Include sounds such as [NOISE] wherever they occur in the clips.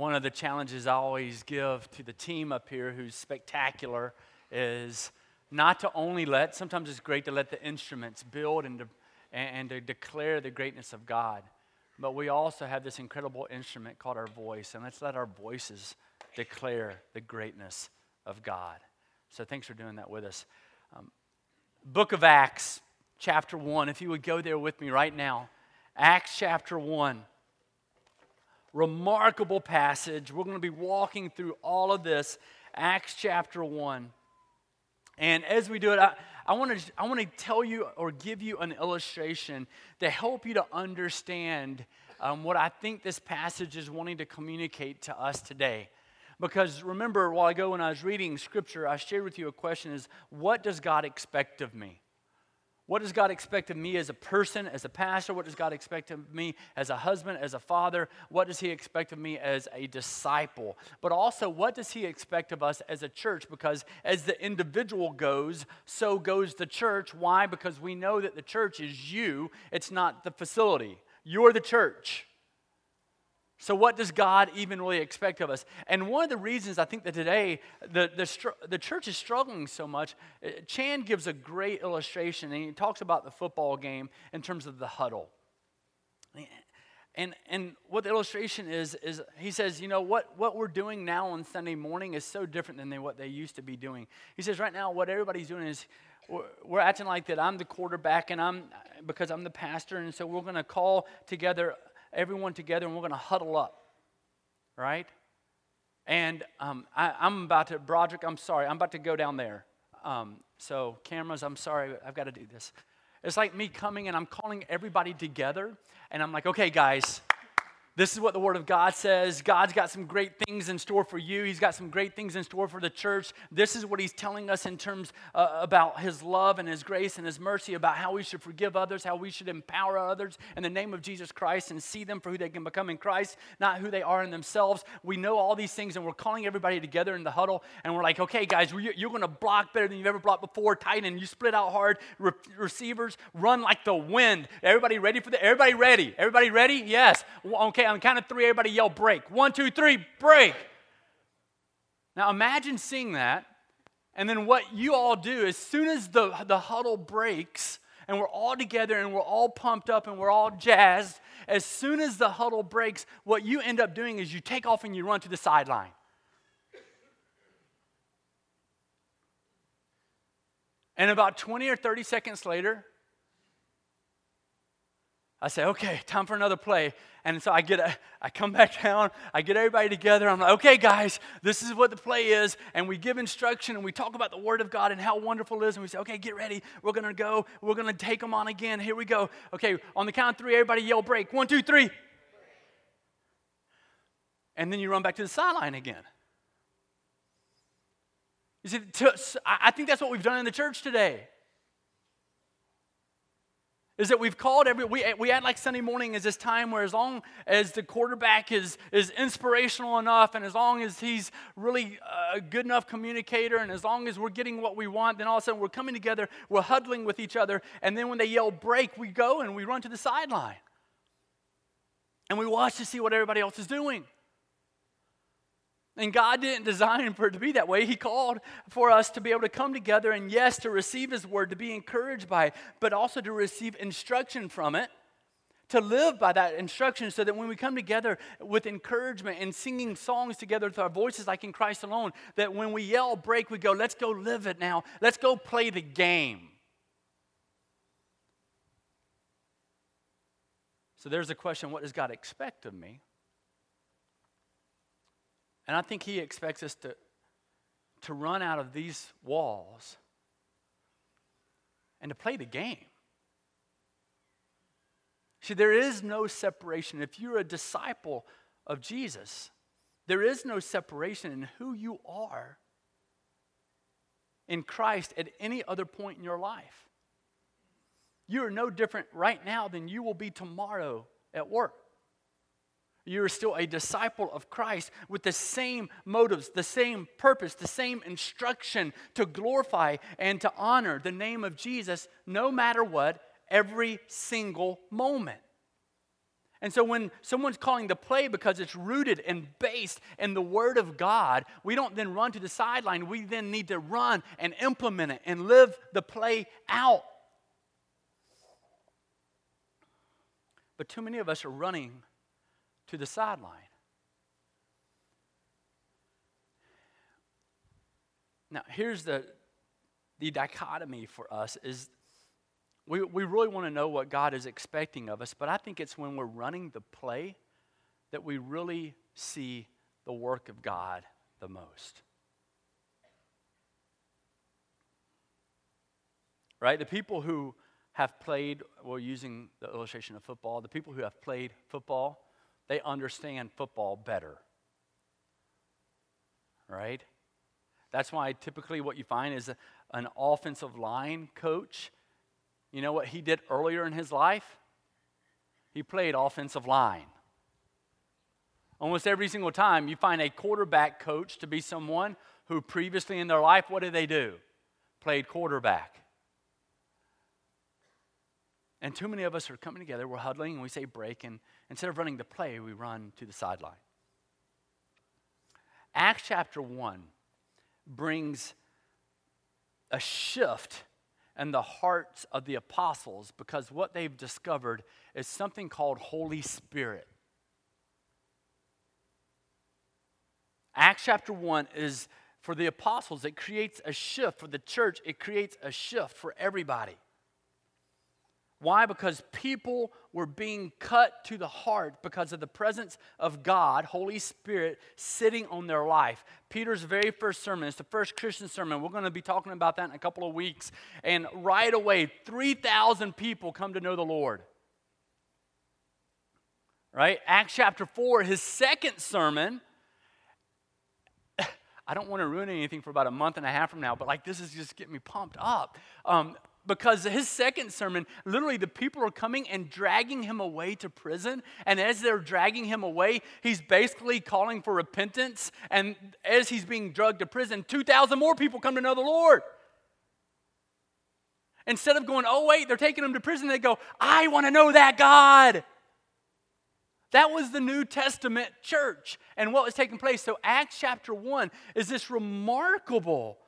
one of the challenges I always give to the team up here, who's spectacular, is not to only let, sometimes it's great to let the instruments build and to, and to declare the greatness of God, but we also have this incredible instrument called our voice, and let's let our voices declare the greatness of God. So thanks for doing that with us. Um, Book of Acts, chapter 1, if you would go there with me right now. Acts chapter 1 remarkable passage. We're going to be walking through all of this, Acts chapter 1. And as we do it, I, I want to I want to tell you or give you an illustration to help you to understand um, what I think this passage is wanting to communicate to us today. Because remember, while ago when I was reading scripture, I shared with you a question is, what does God expect of me? What does God expect of me as a person, as a pastor? What does God expect of me as a husband, as a father? What does He expect of me as a disciple? But also, what does He expect of us as a church? Because as the individual goes, so goes the church. Why? Because we know that the church is you, it's not the facility. You're the church. So, what does God even really expect of us? And one of the reasons I think that today the, the, the church is struggling so much, uh, Chan gives a great illustration, and he talks about the football game in terms of the huddle. And, and what the illustration is, is he says, you know, what, what we're doing now on Sunday morning is so different than they, what they used to be doing. He says, right now, what everybody's doing is we're acting like that I'm the quarterback and I'm, because I'm the pastor, and so we're going to call together everyone together and we're going to huddle up, right? And um, I, am about to, Broderick, I'm sorry, I'm about to go down there. Um, so, cameras, I'm sorry, I've got to do this. It's like me coming and I'm calling everybody together, and I'm like, okay, guys, this is what the Word of God says. God's got some great things in store for you. He's got some great things in store for the church. This is what He's telling us in terms uh, about His love and His grace and His mercy, about how we should forgive others, how we should empower others in the name of Jesus Christ and see them for who they can become in Christ, not who they are in themselves. We know all these things, and we're calling everybody together in the huddle, and we're like, okay, guys, you're going to block better than you've ever blocked before. Tight end you split out hard. Re- receivers run like the wind. Everybody ready for the? Everybody ready? Everybody ready? Yes. Okay Okay, on the count of three, everybody yell break. One, two, three, break. Now imagine seeing that. And then what you all do, as soon as the, the huddle breaks, and we're all together and we're all pumped up and we're all jazzed, as soon as the huddle breaks, what you end up doing is you take off and you run to the sideline. And about 20 or 30 seconds later, I say, okay, time for another play. And so I get, a, I come back [LAUGHS] down, I get everybody together. I'm like, okay, guys, this is what the play is. And we give instruction and we talk about the Word of God and how wonderful it is. And we say, okay, get ready. We're going to go. We're going to take them on again. Here we go. Okay, on the count of three, everybody yell break. One, two, three. And then you run back to the sideline again. You see, I think that's what we've done in the church today is that we've called every we, we act like sunday morning is this time where as long as the quarterback is is inspirational enough and as long as he's really a good enough communicator and as long as we're getting what we want then all of a sudden we're coming together we're huddling with each other and then when they yell break we go and we run to the sideline. And we watch to see what everybody else is doing and God didn't design for it to be that way. He called for us to be able to come together and, yes, to receive His word, to be encouraged by it, but also to receive instruction from it, to live by that instruction so that when we come together with encouragement and singing songs together with our voices like in Christ alone, that when we yell break, we go, let's go live it now. Let's go play the game. So there's a question what does God expect of me? And I think he expects us to, to run out of these walls and to play the game. See, there is no separation. If you're a disciple of Jesus, there is no separation in who you are in Christ at any other point in your life. You are no different right now than you will be tomorrow at work. You're still a disciple of Christ with the same motives, the same purpose, the same instruction to glorify and to honor the name of Jesus no matter what, every single moment. And so when someone's calling the play because it's rooted and based in the Word of God, we don't then run to the sideline. We then need to run and implement it and live the play out. But too many of us are running to the sideline. Now, here's the, the dichotomy for us is we, we really want to know what God is expecting of us, but I think it's when we're running the play that we really see the work of God the most. Right? The people who have played, well, using the illustration of football, the people who have played football, they understand football better. Right? That's why typically what you find is an offensive line coach. You know what he did earlier in his life? He played offensive line. Almost every single time you find a quarterback coach to be someone who previously in their life, what did they do? Played quarterback. And too many of us are coming together, we're huddling, and we say break, and instead of running the play, we run to the sideline. Acts chapter 1 brings a shift in the hearts of the apostles because what they've discovered is something called Holy Spirit. Acts chapter 1 is for the apostles, it creates a shift. For the church, it creates a shift for everybody. Why? Because people were being cut to the heart because of the presence of God, Holy Spirit, sitting on their life. Peter's very first sermon, it's the first Christian sermon. We're going to be talking about that in a couple of weeks. And right away, 3,000 people come to know the Lord. Right? Acts chapter 4, his second sermon. [LAUGHS] I don't want to ruin anything for about a month and a half from now, but like this is just getting me pumped up. Um, because his second sermon, literally, the people are coming and dragging him away to prison. And as they're dragging him away, he's basically calling for repentance. And as he's being drugged to prison, 2,000 more people come to know the Lord. Instead of going, oh, wait, they're taking him to prison, they go, I want to know that God. That was the New Testament church and what was taking place. So, Acts chapter 1 is this remarkable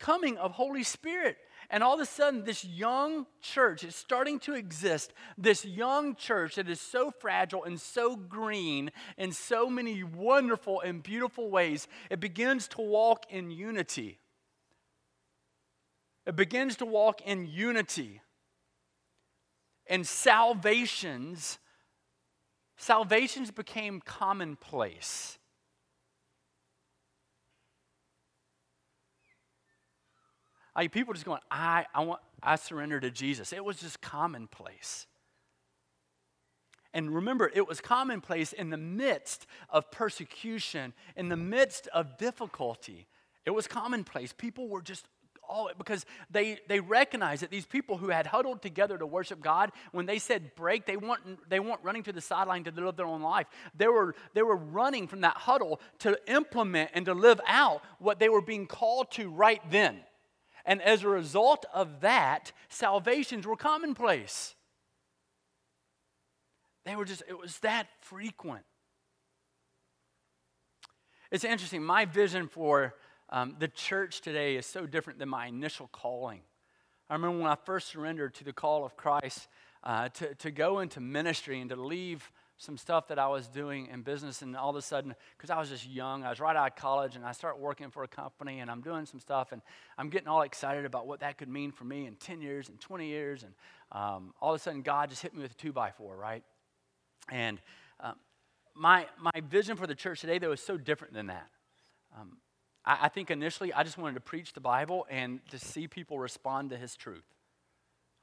coming of Holy Spirit. And all of a sudden, this young church is starting to exist. This young church that is so fragile and so green in so many wonderful and beautiful ways, it begins to walk in unity. It begins to walk in unity. And salvations, salvations became commonplace. Like people just going, I, I want, I surrender to Jesus. It was just commonplace. And remember, it was commonplace in the midst of persecution, in the midst of difficulty. It was commonplace. People were just all because they they recognized that these people who had huddled together to worship God, when they said break, they weren't they weren't running to the sideline to live their own life. They were they were running from that huddle to implement and to live out what they were being called to right then. And as a result of that, salvations were commonplace. They were just, it was that frequent. It's interesting. My vision for um, the church today is so different than my initial calling. I remember when I first surrendered to the call of Christ uh, to, to go into ministry and to leave some stuff that I was doing in business, and all of a sudden, because I was just young, I was right out of college, and I start working for a company, and I'm doing some stuff, and I'm getting all excited about what that could mean for me in 10 years and 20 years, and um, all of a sudden, God just hit me with a two by four, right? And um, my my vision for the church today, though, is so different than that. Um, I, I think initially, I just wanted to preach the Bible and to see people respond to His truth.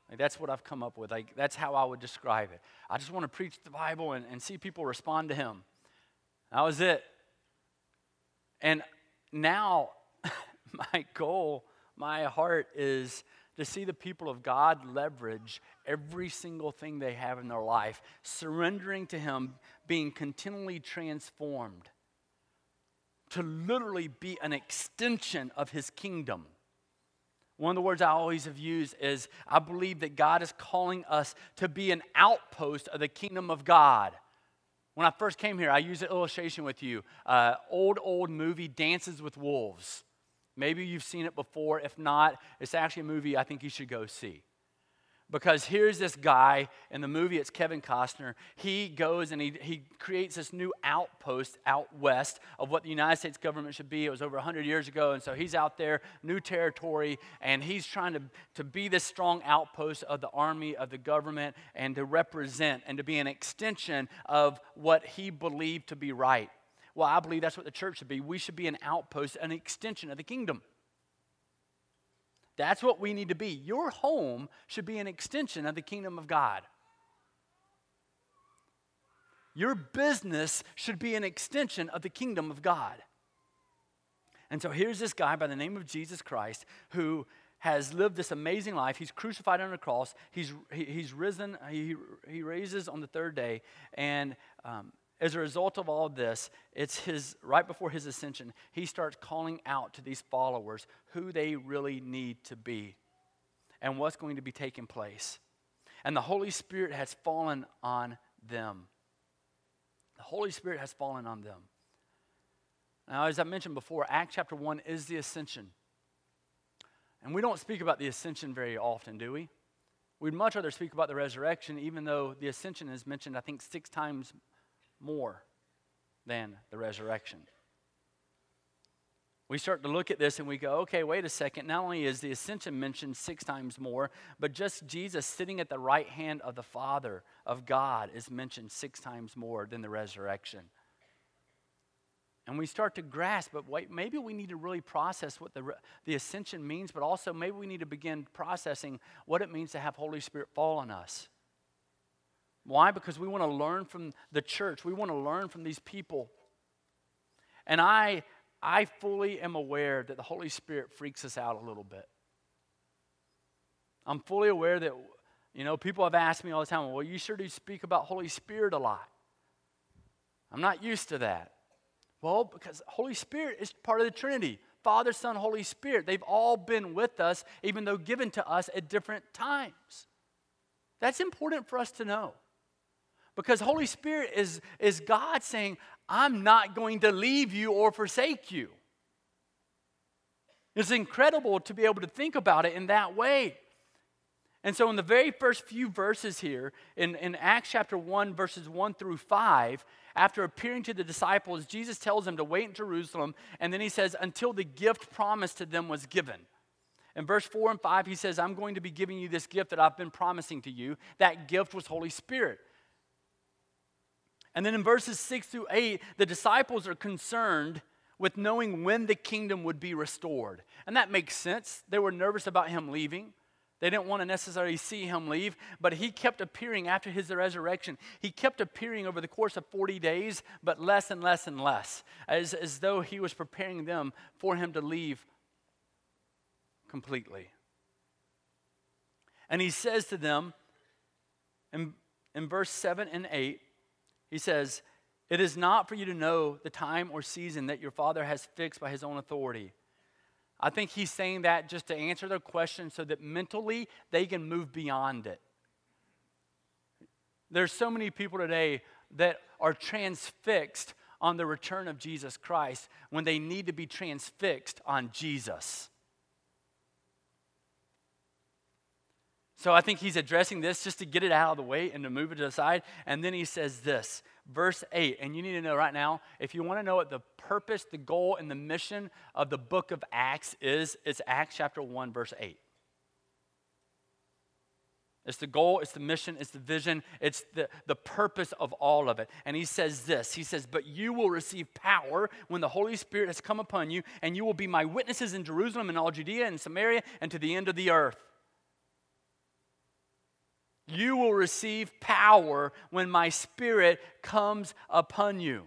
Like that's what I've come up with. Like that's how I would describe it. I just want to preach the Bible and, and see people respond to him. That was it. And now [LAUGHS] my goal, my heart is to see the people of God leverage every single thing they have in their life, surrendering to Him, being continually transformed to literally be an extension of His kingdom. One of the words I always have used is I believe that God is calling us to be an outpost of the kingdom of God. When I first came here, I used an illustration with you. Uh, old, old movie, Dances with Wolves. Maybe you've seen it before. If not, it's actually a movie I think you should go see. Because here's this guy in the movie, it's Kevin Costner. He goes and he, he creates this new outpost out west of what the United States government should be. It was over 100 years ago, and so he's out there, new territory, and he's trying to, to be this strong outpost of the army, of the government, and to represent and to be an extension of what he believed to be right. Well, I believe that's what the church should be. We should be an outpost, an extension of the kingdom. That's what we need to be. Your home should be an extension of the kingdom of God. Your business should be an extension of the kingdom of God. And so here's this guy by the name of Jesus Christ who has lived this amazing life. He's crucified on a cross. He's, he, he's risen. He, he raises on the third day. And um, as a result of all this, it's his right before his ascension, he starts calling out to these followers who they really need to be and what's going to be taking place. And the Holy Spirit has fallen on them. The Holy Spirit has fallen on them. Now, as I mentioned before, Acts chapter 1 is the ascension. And we don't speak about the ascension very often, do we? We'd much rather speak about the resurrection, even though the ascension is mentioned, I think, six times more than the resurrection. We start to look at this and we go, okay, wait a second. Not only is the ascension mentioned six times more, but just Jesus sitting at the right hand of the Father of God is mentioned six times more than the resurrection. And we start to grasp, but wait, maybe we need to really process what the, the ascension means, but also maybe we need to begin processing what it means to have Holy Spirit fall on us. Why? Because we want to learn from the church. We want to learn from these people. And I, I fully am aware that the Holy Spirit freaks us out a little bit. I'm fully aware that, you know, people have asked me all the time, well, you sure do speak about Holy Spirit a lot. I'm not used to that. Well, because Holy Spirit is part of the Trinity Father, Son, Holy Spirit. They've all been with us, even though given to us at different times. That's important for us to know. Because Holy Spirit is, is God saying, I'm not going to leave you or forsake you. It's incredible to be able to think about it in that way. And so, in the very first few verses here, in, in Acts chapter 1, verses 1 through 5, after appearing to the disciples, Jesus tells them to wait in Jerusalem, and then he says, until the gift promised to them was given. In verse 4 and 5, he says, I'm going to be giving you this gift that I've been promising to you. That gift was Holy Spirit. And then in verses 6 through 8, the disciples are concerned with knowing when the kingdom would be restored. And that makes sense. They were nervous about him leaving. They didn't want to necessarily see him leave, but he kept appearing after his resurrection. He kept appearing over the course of 40 days, but less and less and less, as, as though he was preparing them for him to leave completely. And he says to them in, in verse 7 and 8 he says, It is not for you to know the time or season that your Father has fixed by his own authority. I think he's saying that just to answer their question so that mentally they can move beyond it. There's so many people today that are transfixed on the return of Jesus Christ when they need to be transfixed on Jesus. So I think he's addressing this just to get it out of the way and to move it to the side. And then he says this, verse 8. And you need to know right now, if you want to know what the purpose, the goal, and the mission of the book of Acts is, it's Acts chapter 1, verse 8. It's the goal, it's the mission, it's the vision, it's the, the purpose of all of it. And he says this He says, But you will receive power when the Holy Spirit has come upon you, and you will be my witnesses in Jerusalem and all Judea and Samaria and to the end of the earth. You will receive power when my spirit comes upon you.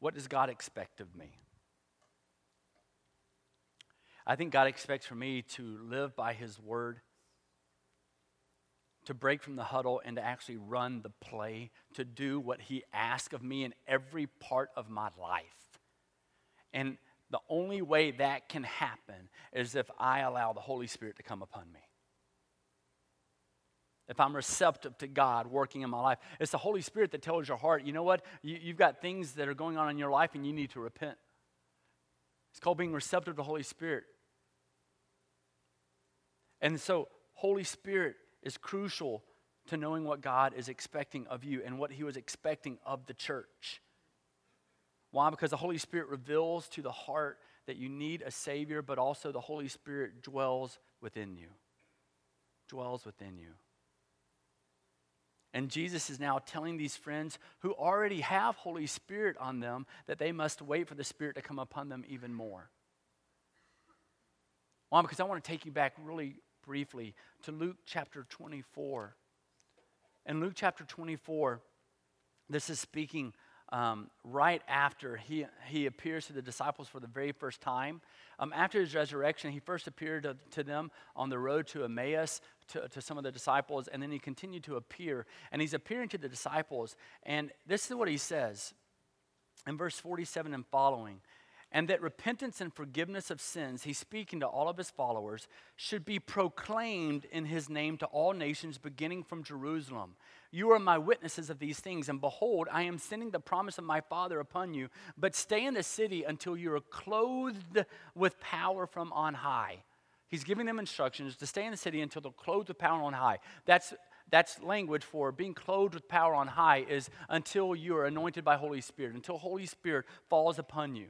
What does God expect of me? I think God expects for me to live by His word, to break from the huddle and to actually run the play, to do what He asks of me in every part of my life. And the only way that can happen is if I allow the Holy Spirit to come upon me. if I'm receptive to God working in my life. It's the Holy Spirit that tells your heart, you know what? You, you've got things that are going on in your life and you need to repent. It's called being receptive to the Holy Spirit. And so, Holy Spirit is crucial to knowing what God is expecting of you and what He was expecting of the church. Why? Because the Holy Spirit reveals to the heart that you need a Savior, but also the Holy Spirit dwells within you. Dwells within you. And Jesus is now telling these friends who already have Holy Spirit on them that they must wait for the Spirit to come upon them even more. Why? Because I want to take you back really briefly to Luke chapter 24. In Luke chapter 24, this is speaking um, right after he, he appears to the disciples for the very first time. Um, after his resurrection, he first appeared to, to them on the road to Emmaus to, to some of the disciples, and then he continued to appear. And he's appearing to the disciples, and this is what he says in verse 47 and following and that repentance and forgiveness of sins, he's speaking to all of his followers, should be proclaimed in his name to all nations, beginning from Jerusalem. You are my witnesses of these things, and behold, I am sending the promise of my Father upon you. But stay in the city until you are clothed with power from on high. He's giving them instructions to stay in the city until they're clothed with power on high. That's that's language for being clothed with power on high is until you are anointed by Holy Spirit, until Holy Spirit falls upon you.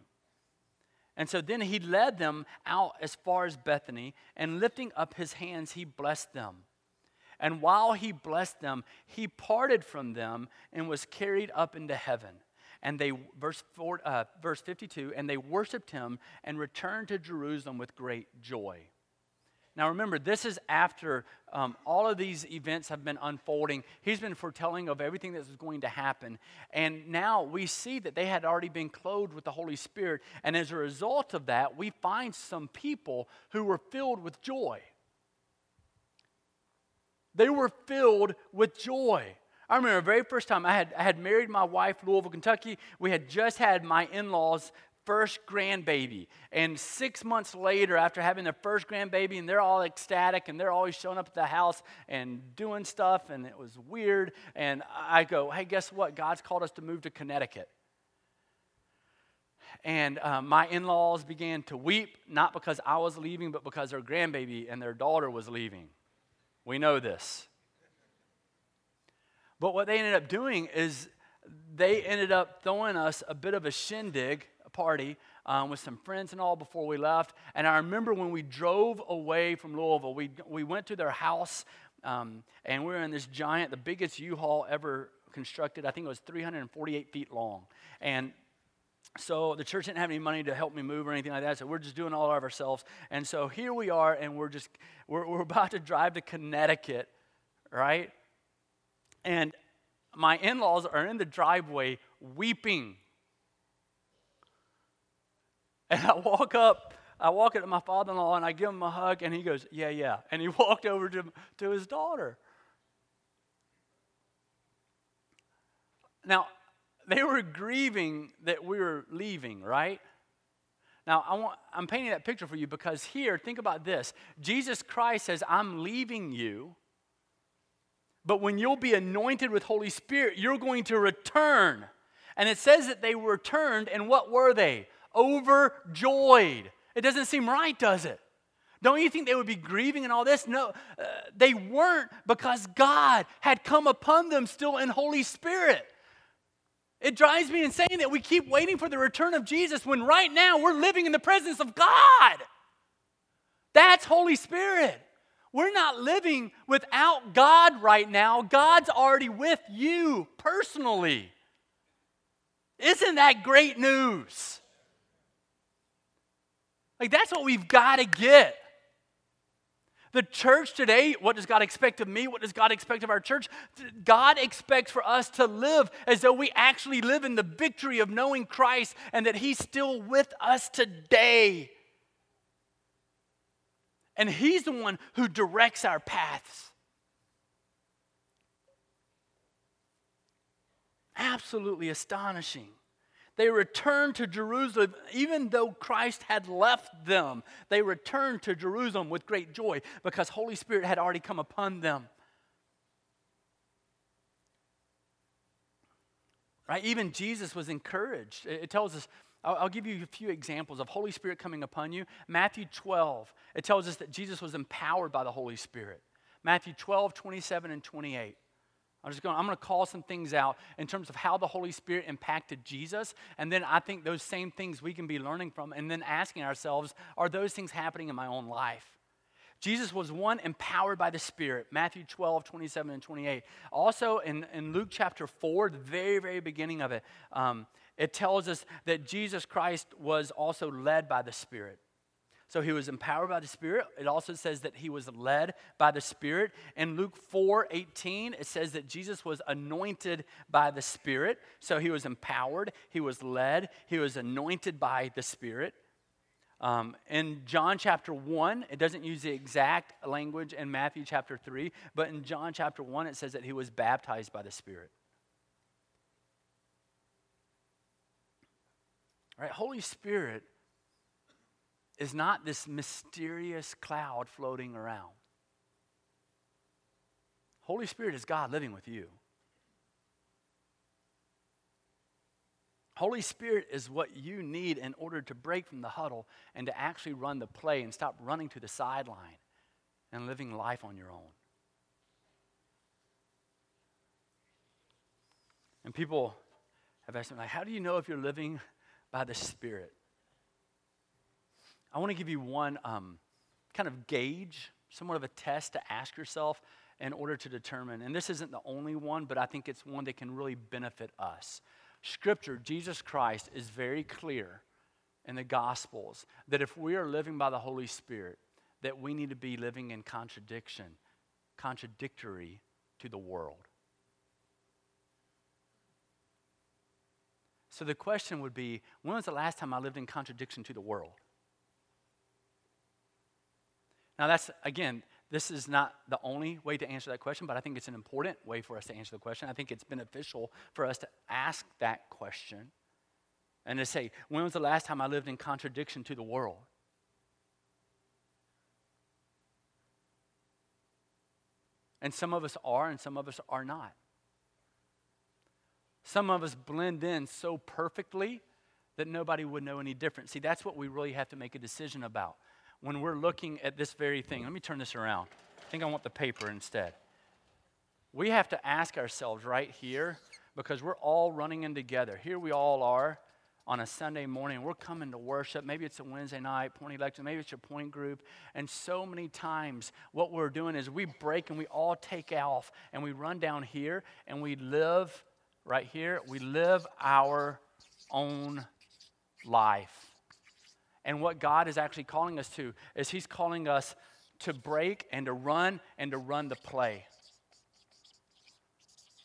And so then he led them out as far as Bethany, and lifting up his hands, he blessed them. And while he blessed them, he parted from them and was carried up into heaven. And they, verse, four, uh, verse 52, and they worshiped him and returned to Jerusalem with great joy. Now remember, this is after um, all of these events have been unfolding. He's been foretelling of everything that was going to happen. And now we see that they had already been clothed with the Holy Spirit. And as a result of that, we find some people who were filled with joy. They were filled with joy. I remember the very first time I had, I had married my wife, Louisville, Kentucky. We had just had my in laws first grandbaby. And six months later, after having their first grandbaby, and they're all ecstatic and they're always showing up at the house and doing stuff, and it was weird. And I go, hey, guess what? God's called us to move to Connecticut. And uh, my in laws began to weep, not because I was leaving, but because their grandbaby and their daughter was leaving. We know this. But what they ended up doing is they ended up throwing us a bit of a shindig party um, with some friends and all before we left. And I remember when we drove away from Louisville, we, we went to their house um, and we were in this giant, the biggest U Haul ever constructed. I think it was 348 feet long. And so the church didn't have any money to help me move or anything like that. So we're just doing all of ourselves. And so here we are, and we're just we're, we're [LAUGHS] about to drive to Connecticut, right? And my in-laws are in the driveway weeping and I walk up, I walk up to my father in law and I give him a hug, and he goes, Yeah, yeah. And he [LAUGHS] walked over to, to his daughter. Now, they were grieving that we were leaving, right? Now, I want, I'm painting that picture for you because here, think about this. Jesus Christ says, I'm leaving you, but when you'll be anointed with Holy Spirit, you're going to return. And it says that they returned, and what were they? Overjoyed. It doesn't seem right, does it? Don't you think they would be grieving and all this? No, uh, they weren't because God had come upon them still in Holy Spirit. It drives me insane that we keep waiting for the return of Jesus when right now we're living in the presence of God. That's Holy Spirit. We're not living without God right now. God's already with you personally. Isn't that great news? Like, that's what we've got to get. The church today, what does God expect of me? What does God expect of our church? God expects for us to live as though we actually live in the victory of knowing Christ and that He's still with us today. And He's the one who directs our paths. Absolutely astonishing. They returned to Jerusalem, even though Christ had left them. They returned to Jerusalem with great joy because Holy Spirit had already come upon them. Right? Even Jesus was encouraged. It tells us, I'll give you a few examples of Holy Spirit coming upon you. Matthew 12, it tells us that Jesus was empowered by the Holy Spirit. Matthew 12, 27, and 28. I'm just going, I'm going to call some things out in terms of how the Holy Spirit impacted Jesus. And then I think those same things we can be learning from and then asking ourselves, are those things happening in my own life? Jesus was one empowered by the Spirit, Matthew 12, 27, and 28. Also in, in Luke chapter 4, the very, very beginning of it, um, it tells us that Jesus Christ was also led by the Spirit. So he was empowered by the Spirit. It also says that he was led by the Spirit. In Luke 4 18, it says that Jesus was anointed by the Spirit. So he was empowered, he was led, he was anointed by the Spirit. Um, in John chapter 1, it doesn't use the exact language in Matthew chapter 3, but in John chapter 1, it says that he was baptized by the Spirit. Right? Holy Spirit is not this mysterious cloud floating around. Holy Spirit is God living with you. Holy Spirit is what you need in order to break from the huddle and to actually run the play and stop running to the sideline and living life on your own. And people have asked me, like, how do you know if you're living by the Spirit? I want to give you one um, kind of gauge, somewhat of a test to ask yourself in order to determine. And this isn't the only one, but I think it's one that can really benefit us. Scripture, Jesus Christ, is very clear in the Gospels that if we are living by the Holy Spirit, that we need to be living in contradiction, contradictory to the world. So the question would be when was the last time I lived in contradiction to the world? Now, that's, again, this is not the only way to answer that question, but I think it's an important way for us to answer the question. I think it's beneficial for us to ask that question and to say, when was the last time I lived in contradiction to the world? And some of us are, and some of us are not. Some of us blend in so perfectly that nobody would know any different. See, that's what we really have to make a decision about when we're looking at this very thing, let me turn this around. I think I want the paper instead. We have to ask ourselves right here because we're all running in together. Here we all are on a Sunday morning. We're coming to worship. Maybe it's a Wednesday night, point election. Maybe it's your point group. And so many times, what we're doing is we break and we all take off and we run down here and we live right here. We live our own life. And what God is actually calling us to is He's calling us to break and to run and to run the play.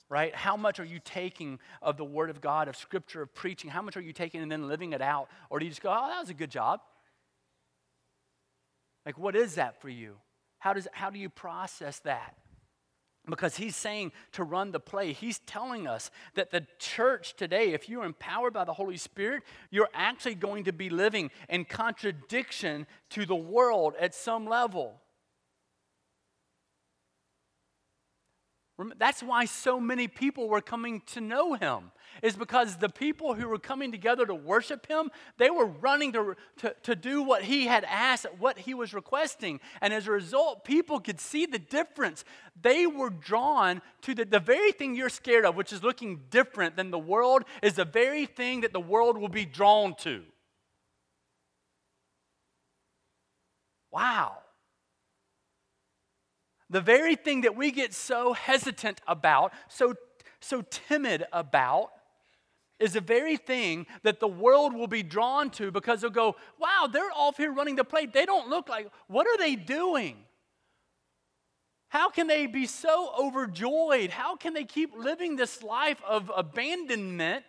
Right? How much are you taking of the Word of God, of Scripture, of preaching? How much are you taking and then living it out? Or do you just go, oh, that was a good job? Like, what is that for you? How, does, how do you process that? Because he's saying to run the play. He's telling us that the church today, if you're empowered by the Holy Spirit, you're actually going to be living in contradiction to the world at some level. That's why so many people were coming to know him, is because the people who were coming together to worship him, they were running to, to, to do what he had asked, what he was requesting. And as a result, people could see the difference. They were drawn to the, the very thing you're scared of, which is looking different than the world, is the very thing that the world will be drawn to. Wow the very thing that we get so hesitant about, so, so timid about, is the very thing that the world will be drawn to because they'll go, wow, they're off here running the plate. They don't look like, what are they doing? How can they be so overjoyed? How can they keep living this life of abandonment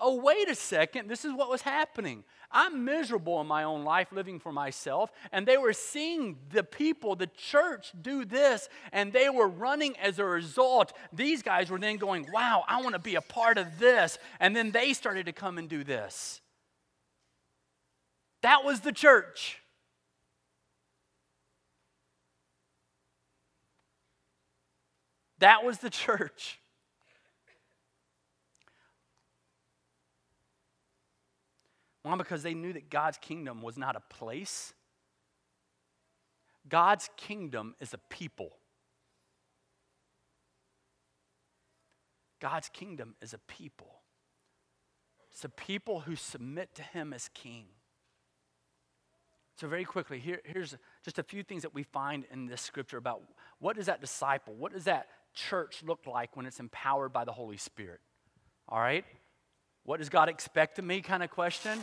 oh, wait a second, this is what was happening. I'm miserable in my own life living for myself, and they were seeing the people, the church, do this, and they were running as a result. These guys were then going, wow, I want to be a part of this. And then they started to come and do this. That was the church. That was the church. Why? Because they knew that God's kingdom was not a place, God's kingdom is a people. God's kingdom is a people. It's a people who submit to Him as King. So, very quickly, here, here's just a few things that we find in this scripture about what does that disciple, what does that church look like when it's empowered by the Holy Spirit? All right? What does God expect of me kind of question?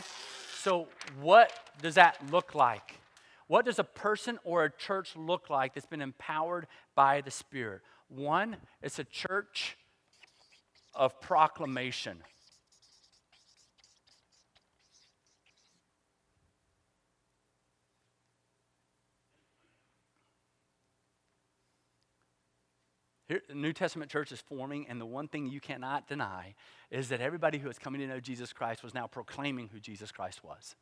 So, what does that look like? What does a person or a church look like that's been empowered by the Spirit? One, it's a church of proclamation. Here, the New Testament church is forming, and the one thing you cannot deny is that everybody who was coming to know Jesus Christ was now proclaiming who Jesus Christ was.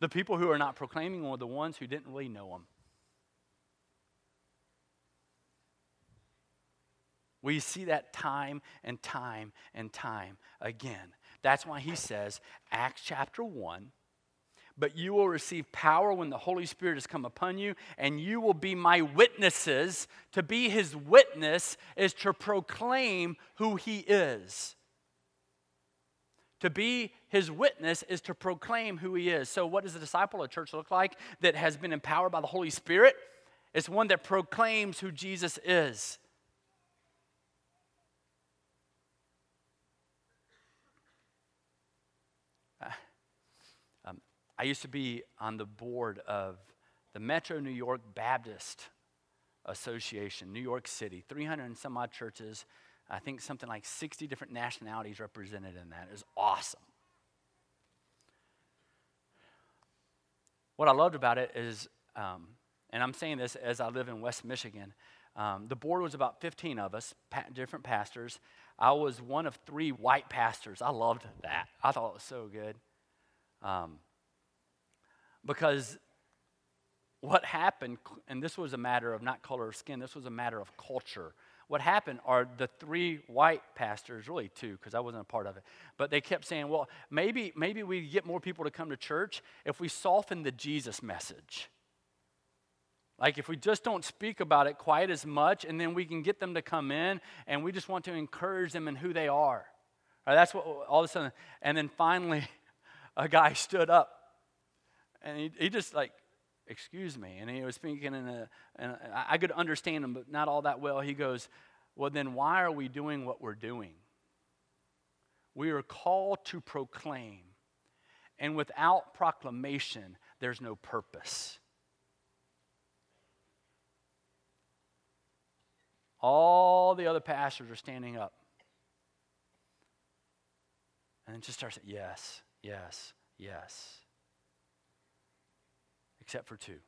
The people who are not proclaiming were the ones who didn't really know him. We see that time and time and time again. That's why he says, Acts chapter 1 but you will receive power when the Holy Spirit has come upon you, and you will be my witnesses. To be his witness is to proclaim who he is. To be his witness is to proclaim who he is. So, what does a disciple, a church look like that has been empowered by the Holy Spirit? It's one that proclaims who Jesus is. I used to be on the board of the Metro New York Baptist Association, New York City, 300 and some odd churches. I think something like 60 different nationalities represented in that. It was awesome. What I loved about it is, um, and I'm saying this as I live in West Michigan, um, the board was about 15 of us, pa- different pastors. I was one of three white pastors. I loved that. I thought it was so good. Um, because what happened, and this was a matter of not color of skin, this was a matter of culture. What happened are the three white pastors, really two, because I wasn't a part of it, but they kept saying, well, maybe, maybe we get more people to come to church if we soften the Jesus message. Like if we just don't speak about it quite as much, and then we can get them to come in, and we just want to encourage them in who they are. Right, that's what all of a sudden, and then finally, [LAUGHS] a guy stood up and he, he just like, excuse me. And he was speaking in a, and I could understand him, but not all that well. He goes, well, then why are we doing what we're doing? We are called to proclaim. And without proclamation, there's no purpose. All the other pastors are standing up. And then just starts, yes, yes, yes except for two.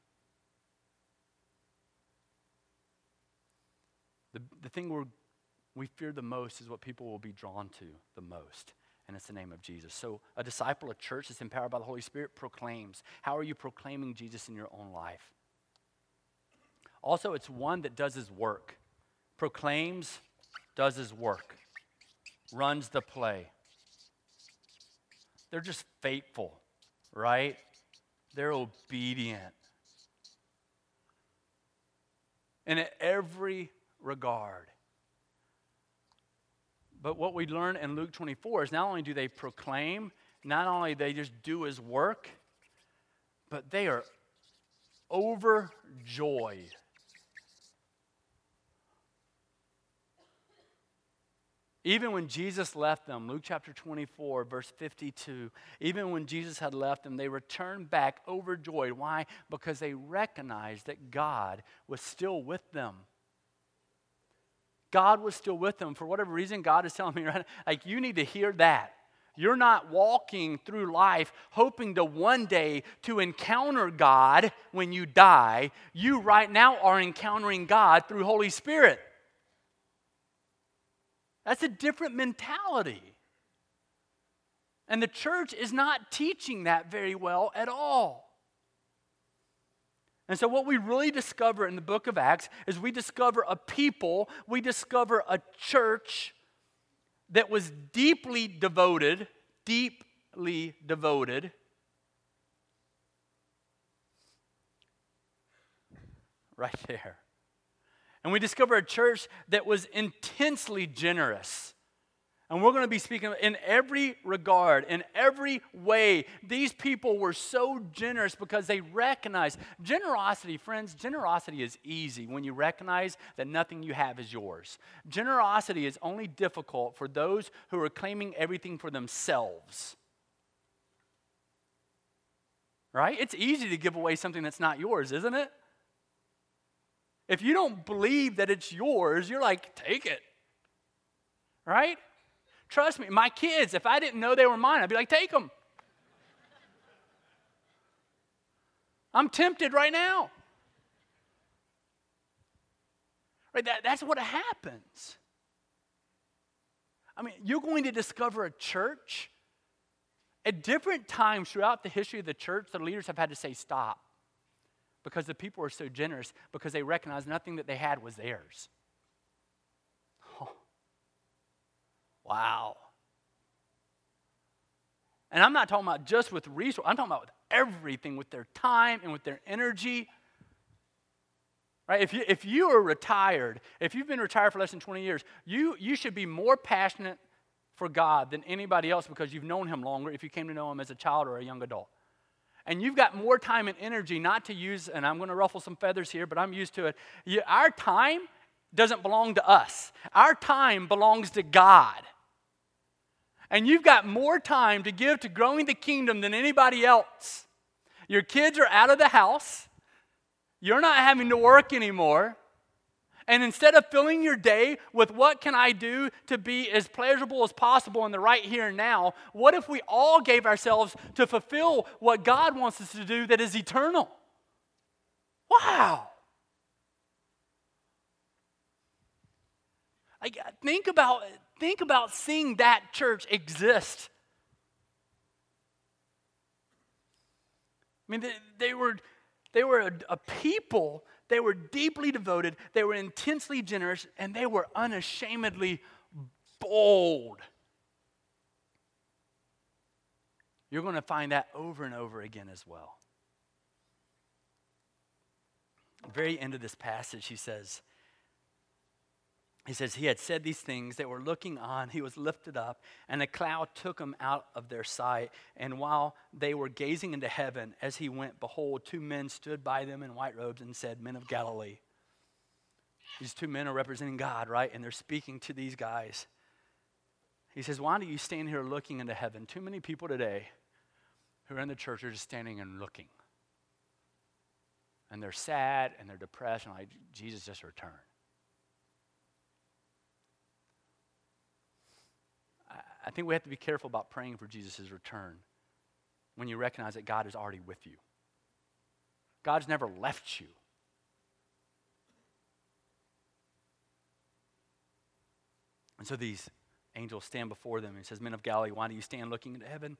The, the thing we're, we fear the most is what people will be drawn to the most, and it's the name of Jesus. So, a disciple, a church that's empowered by the Holy Spirit, proclaims. How are you proclaiming Jesus in your own life? Also, it's one that does his work, proclaims, does his work, runs the play. They're just faithful, right? They're obedient. In every regard. But what we learn in Luke 24 is not only do they proclaim, not only they just do his work, but they are overjoyed Even when Jesus left them, Luke chapter 24, verse 52, even when Jesus had left them, they returned back overjoyed. Why? Because they recognized that God was still with them. God was still with them. For whatever reason, God is telling me [LAUGHS] right like, you need to hear that. You're not walking through life hoping to one day to encounter God when you die. You right now are encountering God through Holy Spirit. That's a different mentality. And the church is not teaching that very well at all. And so, what we really discover in the book of Acts is we discover a people, we discover a church that was deeply devoted deeply devoted. Right there. And we discover a church that was intensely generous. And we're going to be speaking in every regard, in every way. These people were so generous because they recognized generosity, friends. Generosity is easy when you recognize that nothing you have is yours. Generosity is only difficult for those who are claiming everything for themselves. Right? It's easy to give away something that's not yours, isn't it? If you don't believe that it's yours, you're like, take it. Right? Trust me, my kids, if I didn't know they were mine, I'd be like, take them. I'm tempted right now. Right? That, that's what happens. I mean, you're going to discover a church. At different times throughout the history of the church, the leaders have had to say, stop because the people were so generous because they recognized nothing that they had was theirs. Oh. Wow. And I'm not talking about just with resources, I'm talking about with everything, with their time and with their energy. Right? If you, if you are retired, if you've been retired for less than 20 years, you, you should be more passionate for God than anybody else because you've known Him longer if you came to know Him as a child or a young adult and you've got more time and energy not to use, and I'm going to ruffle some feathers here, but I'm used to it. You, our time doesn't belong to us, our time belongs to God. And you've got more time to give to growing the kingdom than anybody else. Your kids are out of the house, you're not having to work anymore. And instead of filling your day with what can I do to be as pleasurable as possible in the right here and now, what if we all gave ourselves to fulfill what God wants us to do that is eternal? Wow. Think about think about seeing that church exist. I mean, they, they were they were a, a people they were deeply devoted, they were intensely generous, and they were unashamedly bold. You're going to find that over and over again as well. At the very end of this passage, he says, he says, He had said these things. They were looking on. He was lifted up, and a cloud took him out of their sight. And while they were gazing into heaven as he went, behold, two men stood by them in white robes and said, Men of Galilee. These two men are representing God, right? And they're speaking to these guys. He says, Why do you stand here looking into heaven? Too many people today who are in the church are just standing and looking. And they're sad and they're depressed and like, Jesus just returned. I think we have to be careful about praying for Jesus' return when you recognize that God is already with you. God's never left you. And so these angels stand before them and says, Men of Galilee, why do you stand looking into heaven?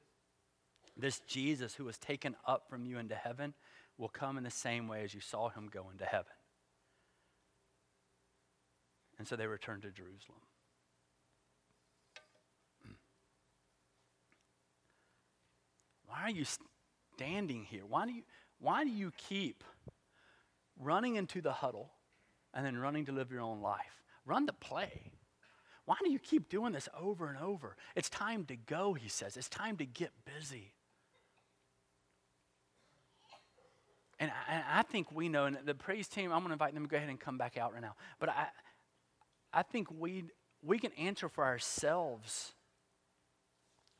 This Jesus who was taken up from you into heaven will come in the same way as you saw him go into heaven. And so they returned to Jerusalem. Why are you standing here? Why do you, why do you keep running into the huddle and then running to live your own life? Run the play. Why do you keep doing this over and over? It's time to go, he says. It's time to get busy. And I, I, think we know, and the praise team, I'm going to invite them to go ahead and come back out right now. But I, I think we, we can answer for ourselves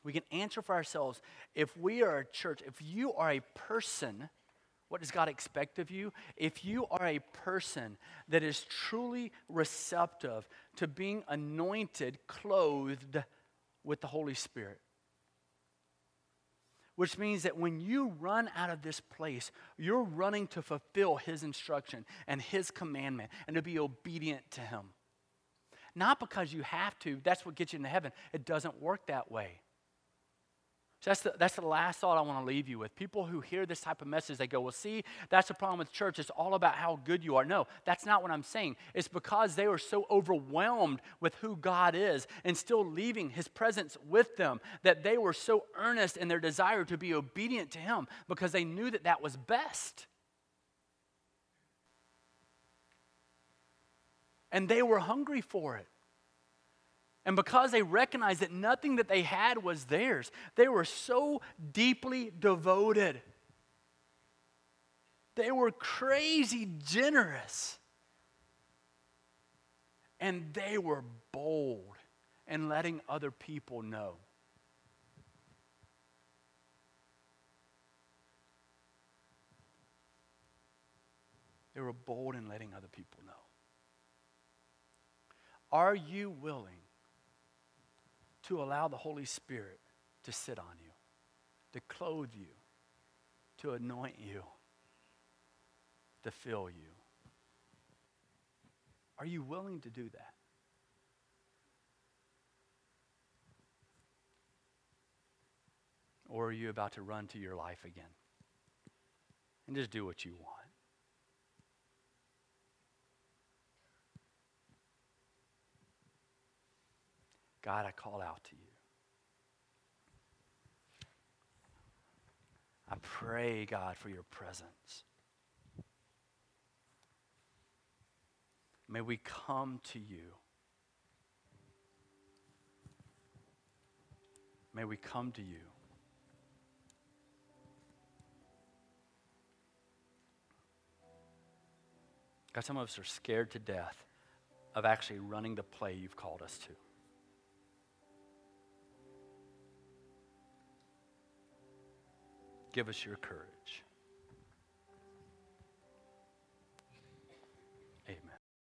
we can answer for ourselves if we are a church, if you are a person, what does God expect of you? If you are a person that is truly receptive to being anointed, clothed with the Holy Spirit, which means that when you run out of this place, you're running to fulfill His instruction and His commandment and to be obedient to Him. Not because you have to, that's what gets you into heaven. It doesn't work that way. So that's the, that's the last thought I want to leave you with. People who hear this type of message, they go, Well, see, that's the problem with church. It's all about how good you are. No, that's not what I'm saying. It's because they were so overwhelmed with who God is and still leaving his presence with them that they were so earnest in their desire to be obedient to him because they knew that that was best. And they were hungry for it. And because they recognized that nothing that they had was theirs, they were so deeply devoted. They were crazy generous. And they were bold in letting other people know. They were bold in letting other people know. Are you willing to allow the Holy Spirit to sit on you, to clothe you, to anoint you, to fill you. Are you willing to do that? Or are you about to run to your life again and just do what you want? God, I call out to you. I pray, God, for your presence. May we come to you. May we come to you. God, some of us are scared to death of actually running the play you've called us to. Give us your courage.